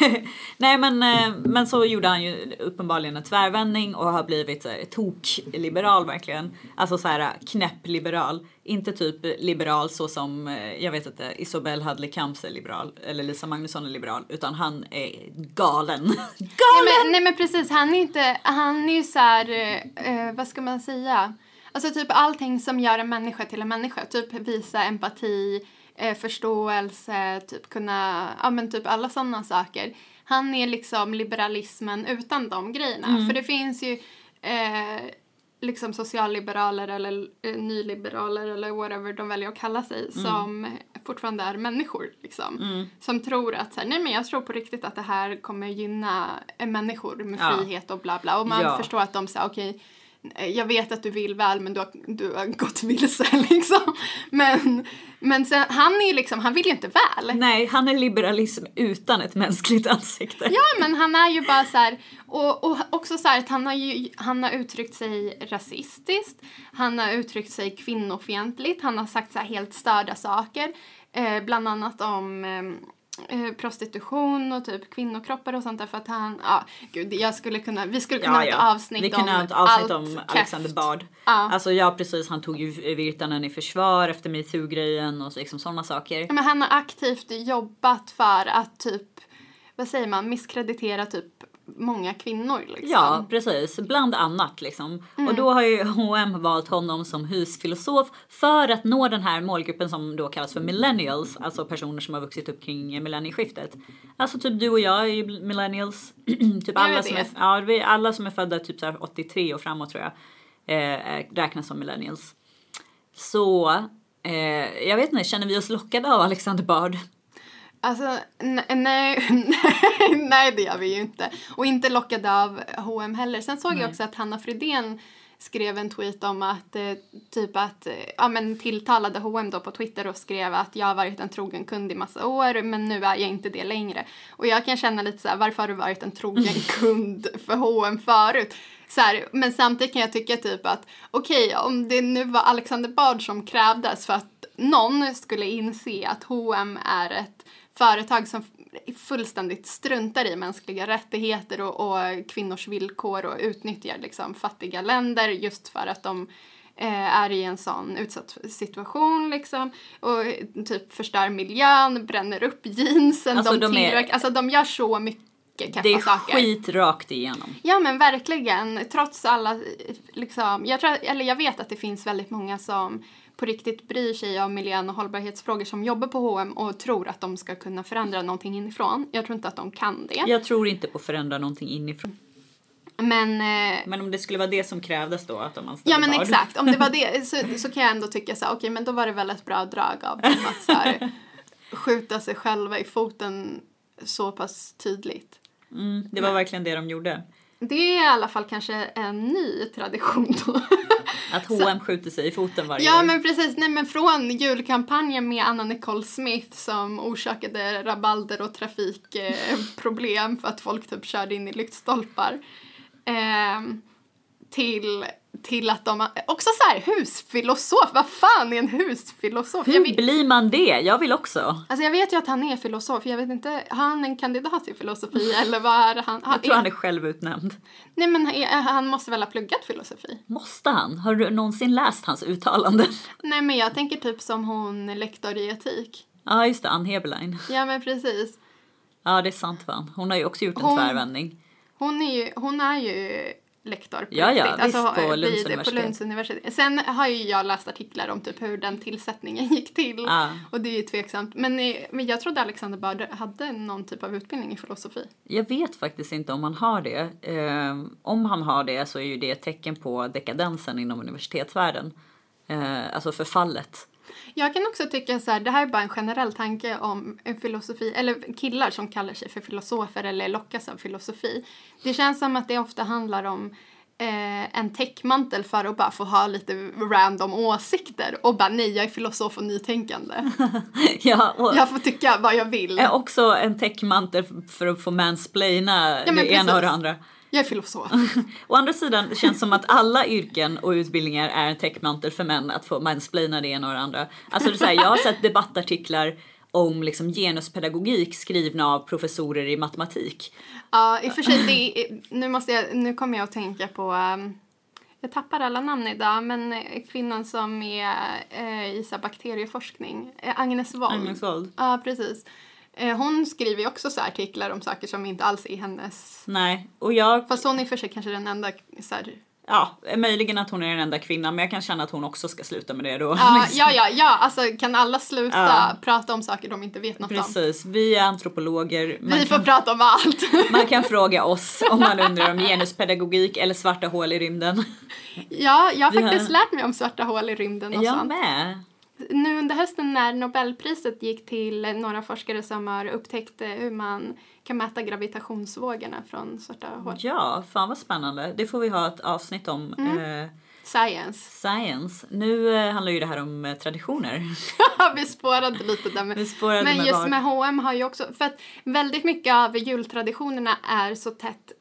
Nej men, eh, men så gjorde han ju uppenbarligen en tvärvändning och har blivit här tok-liberal verkligen. Alltså så här knäpp-liberal. Inte typ liberal så som, eh, jag vet inte, Isobel Hadley Kamps är liberal eller Lisa Magnusson är liberal. Utan han är galen.
Nej
galen!
men, nej men precis, han är inte, han är ju så här, eh, eh, vad ska man säga? Alltså typ allting som gör en människa till en människa. Typ visa empati, eh, förståelse, typ kunna, ja men typ alla sådana saker. Han är liksom liberalismen utan de grejerna. För det finns ju eh, liksom socialliberaler eller eh, nyliberaler eller whatever de väljer att kalla sig som fortfarande är människor liksom. Som tror att så här, nej men jag tror på riktigt att det här kommer gynna eh, människor med
Ja.
frihet och bla bla. Och man
Ja.
förstår att de säger okej eh, jag vet att du vill väl men du har, du har gått vilse liksom. Men, men sen, han är liksom, han vill ju inte väl.
Nej, han är liberalism utan ett mänskligt ansikte.
Ja men han är ju bara så här, och, och också så här att han har ju, han har uttryckt sig rasistiskt, han har uttryckt sig kvinnofientligt, han har sagt så helt störda saker, eh, bland annat om eh, prostitution och typ kvinnokroppar och sånt där för att han, ja gud jag skulle kunna, vi skulle kunna ha ett avsnitt
Vi kunde
om
ha ett avsnitt
allt
om
keft.
Alexander Bard.
Ja.
Alltså ja precis, han tog ju Virtanen i försvar efter metoo-grejen och liksom sådana saker.
Ja, men han har aktivt jobbat för att typ, vad säger man, misskreditera typ många kvinnor liksom.
Ja, precis. Bland annat liksom. Och då har ju H&M valt honom som husfilosof för att nå den här målgruppen som då kallas för millennials, alltså personer som har vuxit upp kring millennieskiftet. Alltså typ du och jag är ju millennials. typ alla som är, ja, alla som är födda typ så här 83 och framåt tror jag eh, räknas som millennials. Så eh, jag vet inte, känner vi oss lockade av Alexander Bard?
Alltså, ne- nej, nej det gör vi ju inte. Och inte lockade av H&M heller. Sen såg jag också att Hanna Fridén skrev en tweet om att eh, typ att, eh, ja men tilltalade H&M då på Twitter och skrev att jag har varit en trogen kund i massa år men nu är jag inte det längre. Och jag kan känna lite så här, varför har du varit en trogen kund för H&M förut? Så här, men samtidigt kan jag tycka typ att okej, om det nu var Alexander Bard som krävdes för att någon skulle inse att H&M är ett företag som fullständigt struntar i mänskliga rättigheter och, och kvinnors villkor och utnyttjar liksom fattiga länder just för att de eh, är i en sån utsatt situation liksom och eh, typ förstör miljön, bränner upp jeansen,
Alltså,
de,
de är-
tillverkar, alltså de gör så mycket
Det är
saker.
skit rakt igenom.
Ja men verkligen, trots alla, liksom, jag, tror, eller jag vet att det finns väldigt många som på riktigt bryr sig om miljön och hållbarhetsfrågor som jobbar på H&M och tror att de ska kunna förändra någonting inifrån. Jag tror inte att de kan det.
Jag tror inte på att förändra någonting inifrån.
Men, eh,
Men om det skulle vara det som krävdes då att de anställde
ja men
Bard.
exakt, om det var det så, så kan jag ändå tycka så okej men då var det väl ett bra drag av dem att så här, skjuta sig själva i foten så pass tydligt.
Mm, det var verkligen det de gjorde.
Det är i alla fall kanske en ny tradition då.
Att H&M skjuter sig i foten varje
Ja
år.
men precis, nej men från julkampanjen med Anna Nicole Smith som orsakade rabalder och trafikproblem för att folk typ körde in i lyktstolpar. ehm, till, till att de, också så här husfilosof, vad fan är en husfilosof?
Hur
vet,
blir man det? Jag vill också.
alltså jag vet ju att han är filosof, jag vet inte, har han en kandidat i filosofi eller vad är det han?
Jag tror han är självutnämnd.
Nej men han, han måste väl ha pluggat filosofi?
Måste han? Har du någonsin läst hans uttalanden?
Nej men jag tänker typ som hon lektor i etik.
Ja just det, Ann Heberlein.
Ja men precis.
Ja det är sant fan. Hon har ju också gjort en
Hon-
tvärvändning.
Hon är ju, hon är ju lektor på
Ja, ja.
Alltså,
visst, på Lunds
vid-. På Lunds universitet. Sen har ju jag läst artiklar om typ hur den tillsättningen gick till.
Ja.
Och det är ju tveksamt. Men, eh, men jag trodde Alexander Bard hade någon typ av utbildning i filosofi.
Jag vet faktiskt inte om han har det. Eh, om han har det så är ju det ett tecken på dekadensen inom universitetsvärlden. Eh, alltså förfallet.
Jag kan också tycka så här, det här är bara en generell tanke om en filosofi, eller killar som kallar sig för filosofer eller lockas av filosofi. Det känns som att det ofta handlar om eh, en täckmantel för att bara få ha lite random åsikter och bara nej, jag är filosof och nytänkande.
ja, och
Jag får tycka vad jag vill.
är också en täckmantel för att få mansplaina
Ja,
det ena och
precis.
det andra.
Jag är filosof.
Å andra sidan det känns som att alla yrken och utbildningar är en täckmantel för män att få mansplaina det ena och det andra. Alltså det är här, jag har sett debattartiklar om liksom genuspedagogik skrivna av professorer i matematik.
Ja, i och för sig, det är, nu, måste jag, nu kommer jag att tänka på um, jag tappar alla namn idag, men eh, kvinnan som är eh, i bakterieforskning, eh, Agnes Wold.
Agnes Wold.
Ja, precis. Eh, hon skriver ju också så artiklar om saker som inte alls är hennes...
Nej, och jag,
Fast hon är för sig kanske den enda så här,
ja, möjligen att hon är den enda kvinnan men jag kan känna att hon också ska sluta med det då.
Ja,
Liksom.
ja, ja, ja, alltså kan alla sluta
Ja.
prata om saker de inte vet något om?
Precis, vi är antropologer. Man
Vi får
kan,
prata om allt.
man kan fråga oss om man undrar om genuspedagogik eller svarta hål i rymden.
ja, jag har
Vi
faktiskt
har-
lärt mig om svarta hål i rymden och
Jag
sånt.
med.
Nu under hösten när Nobelpriset gick till några forskare som har upptäckt eh, hur man kan mäta gravitationsvågorna från svarta hål.
Ja, fan vad spännande. Det får vi ha ett avsnitt om.
Mm.
Eh,
Science.
science. Nu eh, handlar ju det här om eh, traditioner.
vi spårade lite där. Men,
Vi spårade
men
med
just
var.
med H&M har ju också, för att väldigt mycket av jultraditionerna är så tätt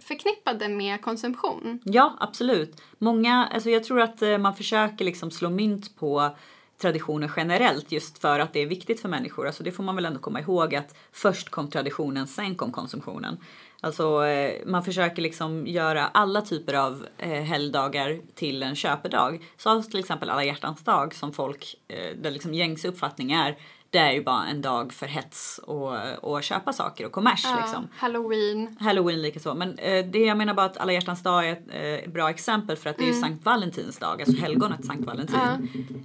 förknippade med konsumtion.
Ja, absolut. Många, alltså jag tror att eh, man försöker liksom slå mynt på traditioner generellt just för att det är viktigt för människor. Alltså det får man väl ändå komma ihåg att först kom traditionen, sen kom konsumtionen. Alltså eh, man försöker liksom göra alla typer av eh, helgdagar till en köpedag. Så till exempel alla hjärtans dag som folk, eh, där liksom gängse uppfattning är, det är ju bara en dag för hets och, och köpa saker och kommers liksom.
Halloween.
Halloween likaså. Men eh, det jag menar bara att alla hjärtans dag är ett eh, bbra exempel för att det är ju Sankt Valentins dag, alltså helgonet Sankt Valentin.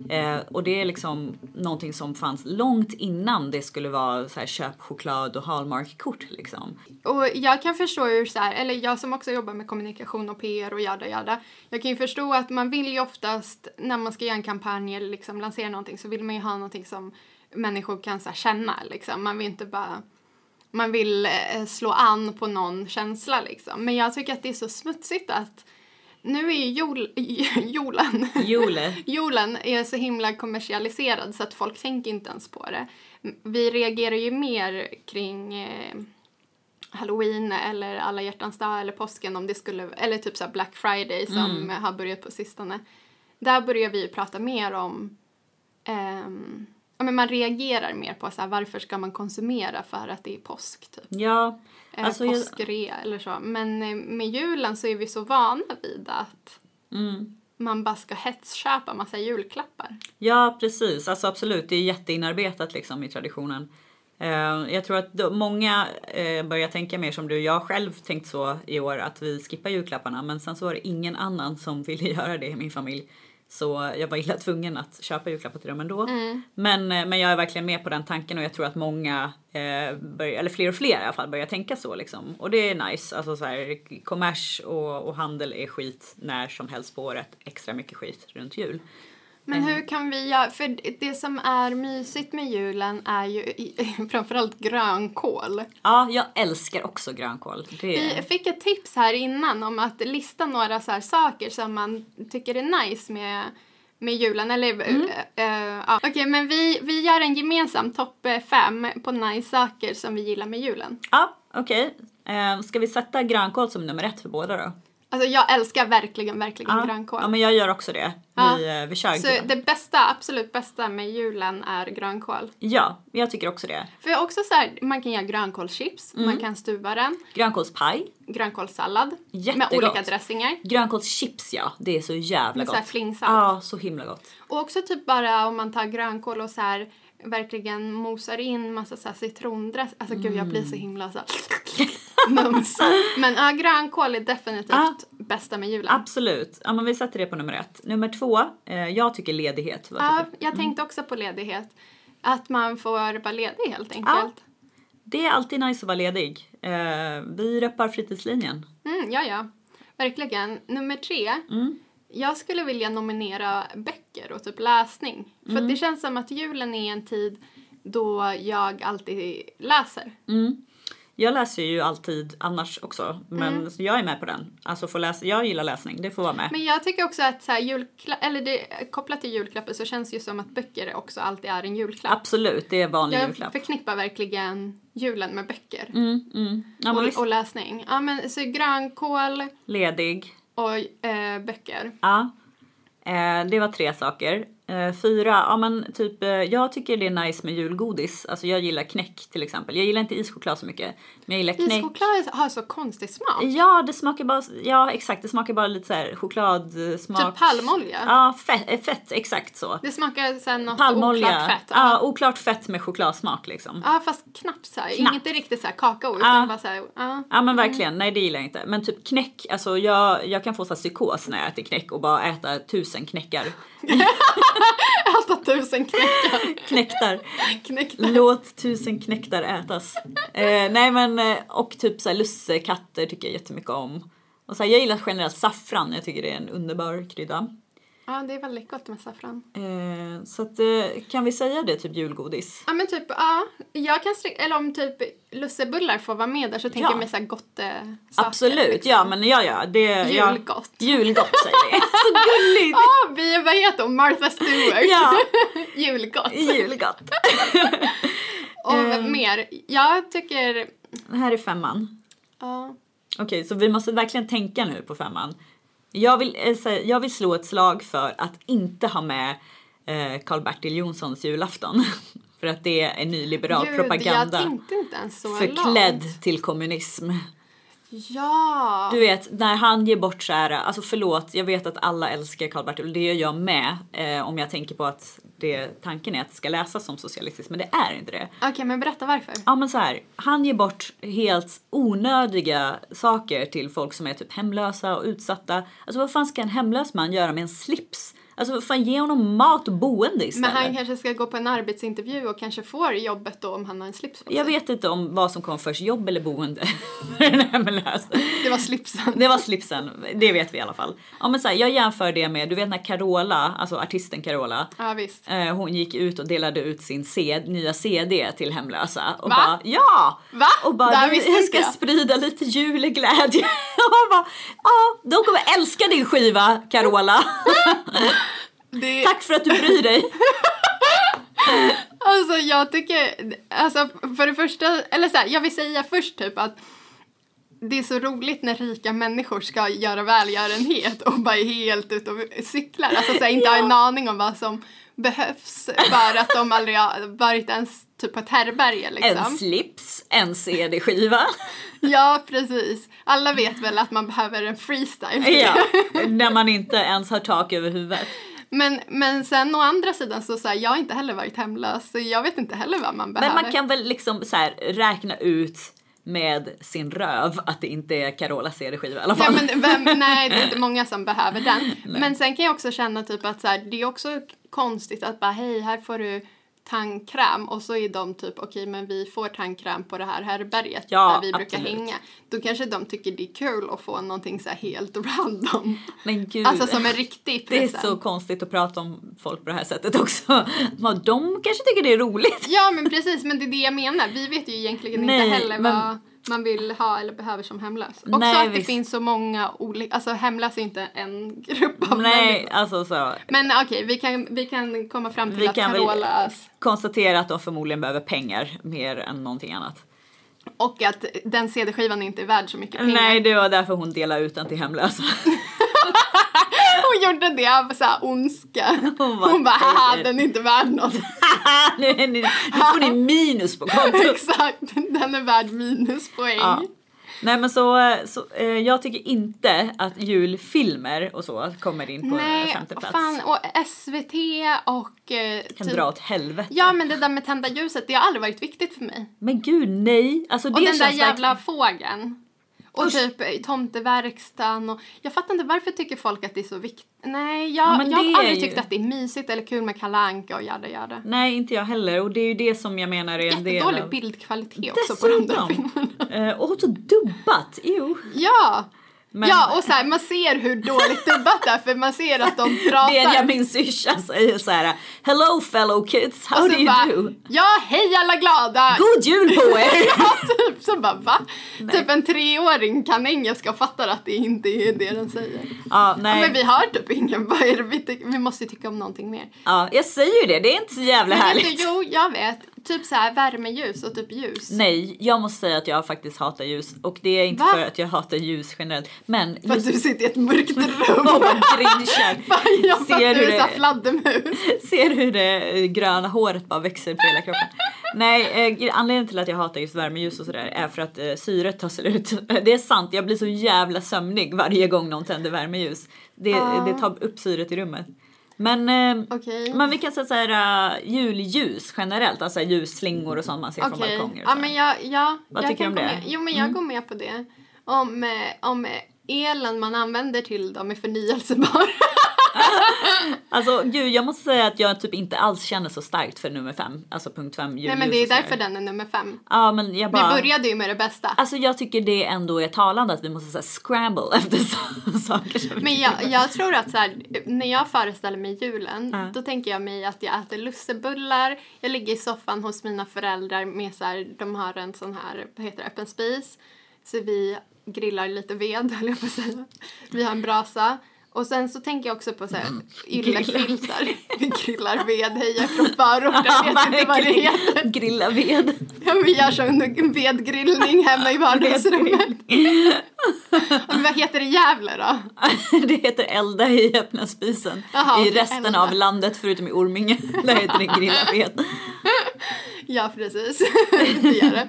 Eh, och det är liksom någonting som fanns långt innan det skulle vara så här köp choklad och Hallmark-kort liksom.
Och jag kan förstå hur så här, eller jag som också jobbar med kommunikation och PR och jada jada. Jag kan ju förstå att man vill ju oftast när man ska göra en kampanj eller liksom lansera någonting så vill man ju ha någonting som människor kan så känna liksom. Man vill inte bara man vill eh, slå an på någon känsla liksom. Men jag tycker att det är så smutsigt att nu är ju jul, julen
Jule.
Julen är så himla kommersialiserad så att folk tänker inte ens på det. Vi reagerar ju mer kring eh, Halloween eller alla hjärtans dag eller påsken om det skulle, eller typ så Black Friday som har börjat på sistone. Där börjar vi ju prata mer om ehm, ja, men man reagerar mer på så här, varför ska man konsumera för att det är påsk typ.
Ja,
Eh,
alltså jag,
påskrea eller så. Men eh, med julen så är vi så vana vid att
mm.
man bara ska hetsköpa massa julklappar.
Ja, precis. Alltså absolut, det är jätteinarbetat liksom i traditionen. Eh, jag tror att då, många eh, börjar tänka mer som du. Jag har själv tänkt så i år att vi skippar julklapparna men sen så var det ingen annan som ville göra det i min familj. Så jag var illa tvungen att köpa julklappar till dem ändå. Men, eh, men jag är verkligen med på den tanken och jag tror att många, eh, börjar, eller fler och fler i alla fall, börjar tänka så liksom. Och det är nice. Alltså så här, kommers och, och handel är skit när som helst på året. Extra mycket skit runt jul.
Men hur kan vi göra, för det som är mysigt med julen är ju framförallt grönkål.
Ja, jag älskar också grönkål. Det
Vi fick ett tips här innan om att lista några så här saker som man tycker är nice med, med julen. Eller, eh, eh, ja. Okej, men vi, vi gör en gemensam topp eh, fem på nice saker som vi gillar med julen.
Ja, okej. Eh, ska vi sätta grönkål som nummer ett för båda då?
Alltså jag älskar verkligen, verkligen
Ja.
grönkål.
Ja, men jag gör också det.
Ja.
Vi, eh, vi kör
Så det bästa, absolut bästa med julen är grönkål.
Ja, jag tycker också det.
För också så här, man kan göra grönkålschips,
Mm.
man kan stuva den,
Grönkålspaj.
grönkålssallad med
Jättegott.
olika dressingar.
Grönkålschips ja, det är så jävla
Med
gott.
så här flingsalt.
Ja, så himla gott.
Och också typ bara om man tar grönkål och så här verkligen mosar in massa så här citrondress. Alltså gud jag blir så himla så. Mums. Men ja, grönkål är definitivt
Ja.
bästa med julen.
Absolut. Ja, men vi sätter det på nummer ett. Nummer två, eh, jag tycker ledighet. Vad
Ja,
tycker
jag tänkte också på ledighet. Att man får vara ledig helt enkelt.
Det är alltid nice att vara ledig. Eh, vi reppar fritidslinjen.
Mm, ja, ja. Verkligen. Nummer tre.
Mm.
Jag skulle vilja nominera böcker och typ läsning. För
Mm.
det känns som att julen är en tid då jag alltid läser.
Jag läser ju alltid annars också, men
Mm.
jag är med på den. Alltså få läsa, jag gillar läsning, det får vara med.
Men jag tycker också att så här, julkla- eller det, kopplat till julklappen så känns det ju som att böcker också alltid är en julklapp.
Absolut, det är vanlig
Jag
julklapp.
förknippar verkligen julen med böcker.
Mm, mm. Ja,
och, och läsning. Ja men så grönkål
Ledig
och eh, böcker.
Ja. Eh, det var tre saker. Eh, fyra, ja men typ, eh, jag tycker det är nice med julgodis. Alltså jag gillar knäck till exempel. Jag gillar inte ischoklad så mycket. Men jag gillar knäck.
Ischoklad har så konstig smak.
Ja, det smakar bara, ja exakt, det smakar bara lite så här chokladsmak.
Typ palmolja.
Ja, fett, eh, fett exakt så.
Det smakar sen något
Palmolja.
oklart fett.
Ja, oklart fett med chokladsmak liksom.
Ja fast knappt så här.
Knappt.
Inte riktigt så här kakao utan
Ja.
bara så här, ja.
Ja men verkligen, nej det gillar jag inte. Men typ knäck, alltså jag, jag kan få så här psykos när jag äter knäck och bara äta tusen knäckar.
Äta tusen knäckar.
Knäcktar.
Knäckta.
Låt tusen knäcktar ätas. Eh, nej men, eh, och typ så här lussekatter tycker jag jättemycket om. Och så här, jag gillar generellt saffran, jag tycker det är en underbar krydda.
Ja det är väldigt gott med saffran.
Eh, så att, eh, kan vi säga det, typ julgodis?
Ja men typ, ja. Jag kan sträcka, eller om typ lussebullar får vara med där så tänker
Ja.
jag mig såhär gott eh, saker,
Absolut,
liksom.
ja men ja ja. Det, ja.
Julgott.
Julgott säger vi. Så gulligt!
Ja, vi, vad heter hon? Martha Stewart.
Ja.
Julgott.
Julgott.
Och
Ehm.
mer. Jag tycker,
Det här är femman.
ja.
Okej, så vi måste verkligen tänka nu på femman. Jag vill, eh, jag vill slå ett slag för att inte ha med eh, Karl-Bertil Jonssons julafton. för att det är nyliberal
Gud,
propaganda.
jag tänkte inte ens så
Förklädd
långt.
till kommunism.
Ja.
Du vet, när han ger bort så här, alltså förlåt, jag vet att alla älskar Karl-Bertil, det gör jag med. Eh, om jag tänker på att det, tanken är att det ska läsas som socialistiskt, men det är inte det.
Okej, men berätta varför.
Ja men så här, han ger bort helt onödiga saker till folk som är typ hemlösa och utsatta. Alltså vad fan ska en hemlös man göra med en slips? Alltså fan ge honom mat och boende istället.
Men han kanske ska gå på en arbetsintervju och kanske får jobbet då om han har en slips på
Jag
sig.
vet inte om vad som kom först, jobb eller boende den hemlösa.
Det var slipsen.
Det var slipsen, det vet vi i alla fall. Ja men så här, jag jämför det med, du vet när Carola, alltså artisten Carola,
Ja, visst.
eh, hon gick ut och delade ut sin C- nya CD till hemlösa. Och
Va?
bara, ja!
Va?
Och bara,
Det här
"Nu-
visste
jag ska
jag."
sprida lite juleglädje. och bara, ja, de kommer älska din skiva Carola.
Det,
Tack för att du bryr dig.
Alltså jag tycker, alltså för det första, eller så här, jag vill säga först typ att det är så roligt när rika människor ska göra välgörenhet och bara är helt ute och cyklar. Alltså så här, inte har en aning om vad som behövs för att de aldrig har varit ens typ på ett härbärge
En
liksom.
slips, en CD-skiva.
Ja, precis. Alla vet väl att man behöver en freestyle.
ja, när man inte ens har tak över huvudet.
Men, men sen å andra sidan så, så här, jag har inte heller varit hemlös så jag vet inte heller vad man behöver.
Men man kan väl liksom så här räkna ut med sin röv att det inte är Carolas CD-skiva i alla
Ja,
fall.
men vem, nej, det är inte många som behöver den. Men sen kan jag också känna typ att så här, det är också konstigt att bara hej, här får du tandkräm och så är de typ okej men vi får tandkräm på det här härbärget
Ja,
där vi brukar
absolut.
hänga. Då kanske de tycker det är kul att få någonting så här helt random.
Men gud.
Alltså som en riktig
Det är
present.
så konstigt att prata om folk på det här sättet också. Men De kanske tycker det är roligt.
Ja men precis, men det är det jag menar. Vi vet ju egentligen
Nej,
inte heller
men-
vad man vill ha eller behöver som hemlös. Också
Nej,
att det
visst.
finns så många olika, alltså hemlös är inte en grupp av
Nej,
människor.
alltså så.
Men okej, vi, kan, vi kan komma fram till
Vi
att
kan väl
Carolas
konstatera att de förmodligen behöver pengar mer än någonting annat.
och att den CD-skivan inte är värd så mycket pengar.
Nej, det var därför hon delade ut den till hemlösa.
Hon gjorde det av såhär ondska.
Hon
Hon
bara,
bara, haha den är inte värd något.
nu, nu, nu får ni minus på kontot.
Exakt, den är värd minuspoäng.
Ja. Nej men så, så eh, jag tycker inte att julfilmer och så kommer in på
Nej,
femte plats.
fan. Och SVT och... Eh,
Kan dra åt helvete.
Ja, men det där med tända ljuset, det har aldrig varit viktigt för mig.
Men gud nej. Alltså,
Och
det
den där jävla
verkligen-
fågeln. Och typ eh, tomteverkstan och jag fattar inte varför tycker folk att det är så viktigt. Nej, jag,
Ja,
jag har aldrig
ju-
tyckt att det är mysigt eller kul med Kalle Anka och jada jada.
Nej inte jag heller och det är ju det som jag menar är en del
Jättedålig
av...
bildkvalitet också på de där filmerna.
Eh, och så dubbat, jo.
Ja!
Men-
Ja, och så här, man ser hur dåligt dubbat det är för man ser att de pratar.
Benjamin syrsa säger så här: Hello fellow kids, how do you
bara,
do?
Ja, hej alla glada!
God jul på er!
Ja, typ. Så bara va? Typ en treåring kan engelska och fattar att det inte är det den säger.
ja,
Ja,
nej.
men vi har typ ingen, vad är det vi, vi måste ju tycka om någonting mer.
Ja, jag säger ju det, det är inte så jävla härligt.
jo, jag vet. Typ så här värmeljus och typ ljus.
Nej, jag måste säga att jag faktiskt hatar ljus och det är inte
Va?
för att jag hatar ljus generellt. Men
För att du sitter i ett mörkt rum.
och grinchar.
Jag
Ser hur det-
fladdermus.
Ser hur det gröna håret bara växer på hela kroppen. Nej, eh, anledningen till att jag hatar just värmeljus och sådär är för att eh, syret tar slut. Det är sant, jag blir så jävla sömnig varje gång någon tänder värmeljus. Det, det tar upp syret i rummet. Men, eh,
Okej.
men vi kan säga såhär uh, julljus generellt, alltså ljusslingor och sånt man ser från
Okej,
balkonger.
ja men jag, ja,
Vad
jag
tycker du om det? Mm.
Med. Jo men jag går med på det. Om, eh, om eh, elen man använder till dem är förnyelsebar.
Alltså gud, jag måste säga att jag typ inte alls känner så starkt för nummer fem, alltså punkt fem julljus
Nej men det är därför den är nummer fem.
Ja men jag bara...
Vi började ju med det bästa.
Alltså jag tycker det ändå är talande att vi måste så här, scramble efter så- saker som
Men jag, jag tror att så här, när jag föreställer mig julen,
Ja.
då tänker jag mig att jag äter lussebullar, jag ligger i soffan hos mina föräldrar med så här, de har en sån här, vad heter det, öppen spis. Så vi grillar lite ved, höll jag på att säga. Vi har en brasa. Och sen så tänker jag också på så här yllefiltar. Vi grillar ved, heja från förorten, jag vet inte vad det heter.
Grilla ved.
Ja, vi gör så en vedgrillning hemma i vardagsrummet. Vad heter det i Gävle då?
det heter elda i öppna spisen.
Jaha,
I resten
elda.
av landet förutom i Orminge. Där heter det grilla ved.
Ja, precis. det gör det.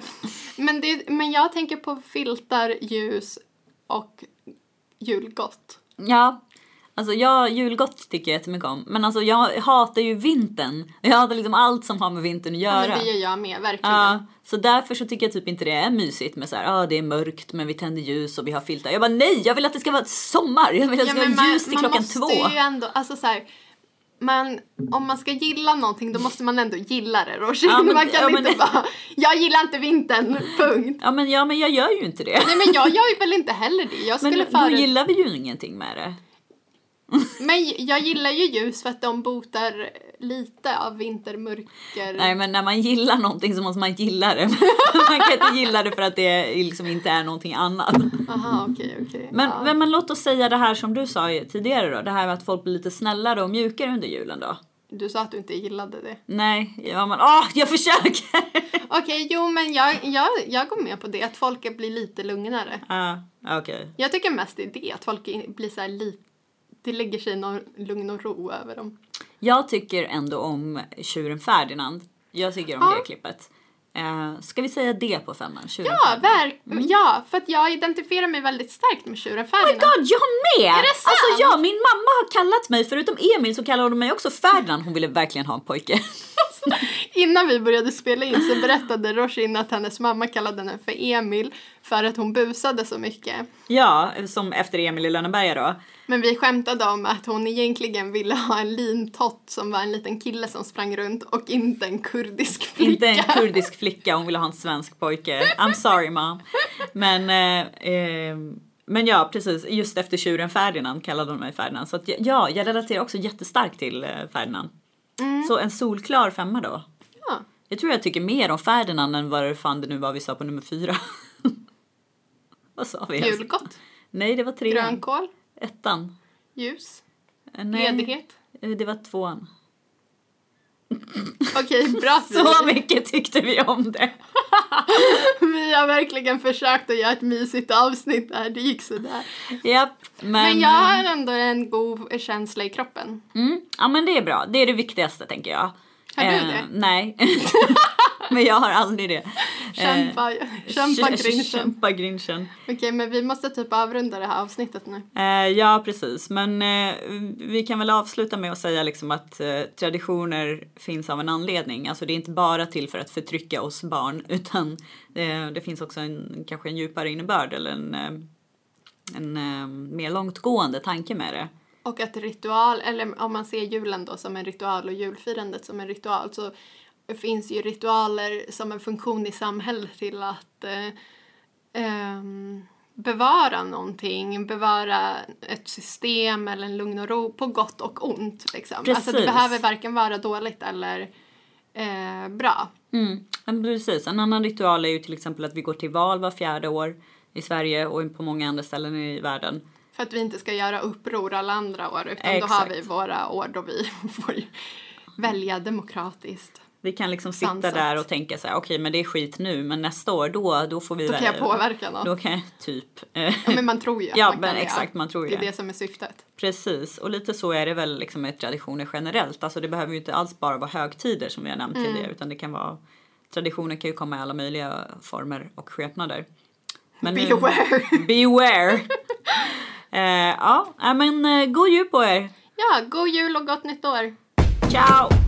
Men, det. men jag tänker på filtar, ljus och julgott.
Ja. Alltså jag, julgott tycker jag jättemycket om. Men alltså jag hatar ju vintern. Jag hatar liksom allt som har med vintern att
Ja,
göra.
men det gör jag med, verkligen.
Ja, så därför så tycker jag typ inte det är mysigt med så här, ja ah, det är mörkt men vi tänder ljus och vi har filtar. Jag bara nej, jag vill att det ska vara sommar. Jag vill att det ska vara ljus till klockan två.
måste ju ändå, alltså så här, man, om man ska gilla någonting då måste man ändå gilla det, Roshi.
Ja, men-
man kan
ja, men-
inte bara, jag gillar inte vintern, punkt.
Ja men, ja men jag gör ju inte det.
Nej men jag gör ju väl inte heller det. Jag
Men
skulle
då
före...
gillar vi ju ingenting med det.
Men jag gillar ju ljus för att de botar lite av vintermörker.
Nej men när man gillar någonting så måste man gilla det. man kan inte gilla det för att det liksom inte är någonting annat.
Aha, okej, okej.
Men,
ja.
men, låt oss säga det här som du sa tidigare då. Det här med att folk blir lite snällare och mjukare under julen då.
Du sa att du inte gillade det.
Nej, ja men åh, jag försöker!
Okej, jo men jag, jag, jag går med på det, att folk blir lite lugnare.
Ja, okej.
Jag tycker mest det är det, att folk blir så här lite, det lägger sig någon lugn och ro över dem.
Jag tycker ändå om tjuren Ferdinand. Jag tycker om
Ja.
det klippet. Eh, ska vi säga det på femman? Tjuren
Ja,
Ferdinand.
verk, ja, för att jag identifierar mig väldigt starkt med tjuren
Oh my
Ferdinand.
god, jag med!
Är det sant?
Alltså ja, min mamma har kallat mig, förutom Emil så kallade hon mig också Ferdinand. Hon ville verkligen ha en pojke.
Innan vi började spela in så berättade Roshin att hennes mamma kallade henne för Emil för att hon busade så mycket.
ja, som efter Emil i Lönneberga då.
Men vi skämtade om att hon egentligen ville ha en lintott som var en liten kille som sprang runt och inte en kurdisk flicka.
Inte en kurdisk flicka, hon ville ha en svensk pojke. I'm sorry mom. Men, eh, eh, men ja, precis. Just efter tjuren Ferdinand kallade hon mig Ferdinand. Så att, ja, jag relaterar också jättestarkt till eh, Ferdinand. Så en solklar femma då.
Ja.
Jag tror jag tycker mer om Ferdinand än vad fan det nu var vi sa på nummer fyra. vad sa vi?
Julgott,
Nej, det var trean.
grönkål,
Ettan.
ljus,
Eh, Nej,
ledighet.
eh, Det var tvåan.
Okej, bra
Så mycket tyckte vi om det.
vi har verkligen försökt att göra ett mysigt avsnitt där, det gick sådär.
Japp, men...
Men jag har ändå en god känsla i kroppen.
Mm, ja men det är bra, det är det viktigaste tänker jag.
Har du
Eh,
det?
Nej. men jag har aldrig det.
Kämpa,
Eh,
kämpa
kä-
grinchen.
Kämpa grinchen.
Okej, men vi måste typ avrunda det här avsnittet nu.
Eh, ja, precis. Men eh, vi kan väl avsluta med att säga liksom att eh, traditioner finns av en anledning. Alltså det är inte bara till för att förtrycka oss barn utan eh, det finns också en, kanske en djupare innebörd eller en, eh, en eh, mer långtgående tanke med det.
Och att ritual, eller om man ser julen då som en ritual och julfirandet som en ritual så finns ju ritualer som en funktion i samhället till att eh, ehm, bevara någonting, bevara ett system eller en lugn och ro på gott och ont. Liksom. Alltså det
Precis.
behöver varken vara dåligt eller eh, bra.
Mm, men precis. En annan ritual är ju till exempel att vi går till val var fjärde år i Sverige och på många andra ställen i världen.
För att vi inte ska göra uppror alla andra år utan då
Exakt.
har vi våra år då vi får välja demokratiskt.
Vi kan liksom sitta
Sansat.
där och tänka så här, okej men det är skit nu men nästa år då, då får vi
Då kan jag påverka något.
Då kan jag typ. eh,
Ja, men man tror ju att
Ja,
man kan
men
det.
exakt, man tror ju
Det är
det.
det som är syftet.
Precis, och lite så är det väl liksom med traditioner generellt. Alltså det behöver ju inte alls bara vara högtider som vi har nämnt
Mm.
tidigare utan det kan vara Traditioner kan ju komma i alla möjliga former och skepnader. Men nu-
Beware.
beware! eh, ja, men eh, god jul på er!
Ja, god jul och gott nytt år!
Ciao!